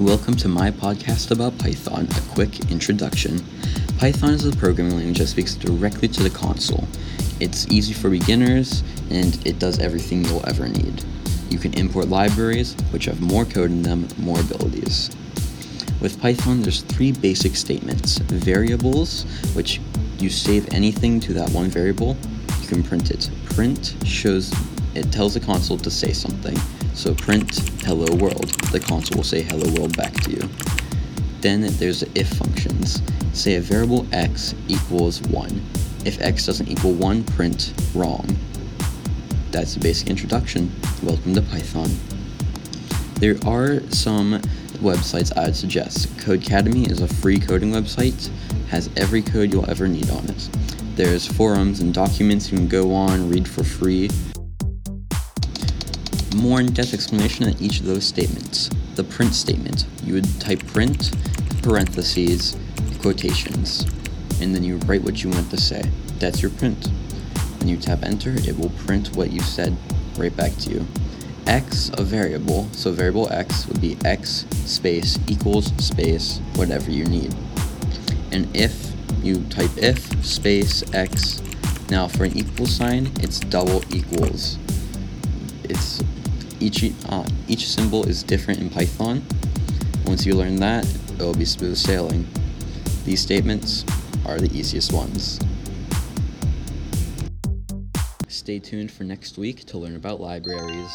Welcome to my podcast about Python, a quick introduction. Python is a programming language that speaks directly to the console. It's easy for beginners and it does everything you'll ever need. You can import libraries, which have more code in them, more abilities. With Python, there's three basic statements variables, which you save anything to that one variable, you can print it. Print shows it tells the console to say something. So print hello world. The console will say hello world back to you. Then there's the if functions. Say a variable x equals 1. If x doesn't equal 1, print wrong. That's the basic introduction. Welcome to Python. There are some websites I'd suggest. Codecademy is a free coding website, has every code you'll ever need on it. There's forums and documents you can go on, read for free more in-depth explanation on each of those statements. The print statement, you would type print, parentheses, quotations, and then you write what you want to say. That's your print. When you tap enter, it will print what you said right back to you. X, a variable, so variable X would be X space equals space whatever you need. And if, you type if space X. Now for an equal sign, it's double equals. It's each, uh, each symbol is different in Python. Once you learn that, it will be smooth sailing. These statements are the easiest ones. Stay tuned for next week to learn about libraries.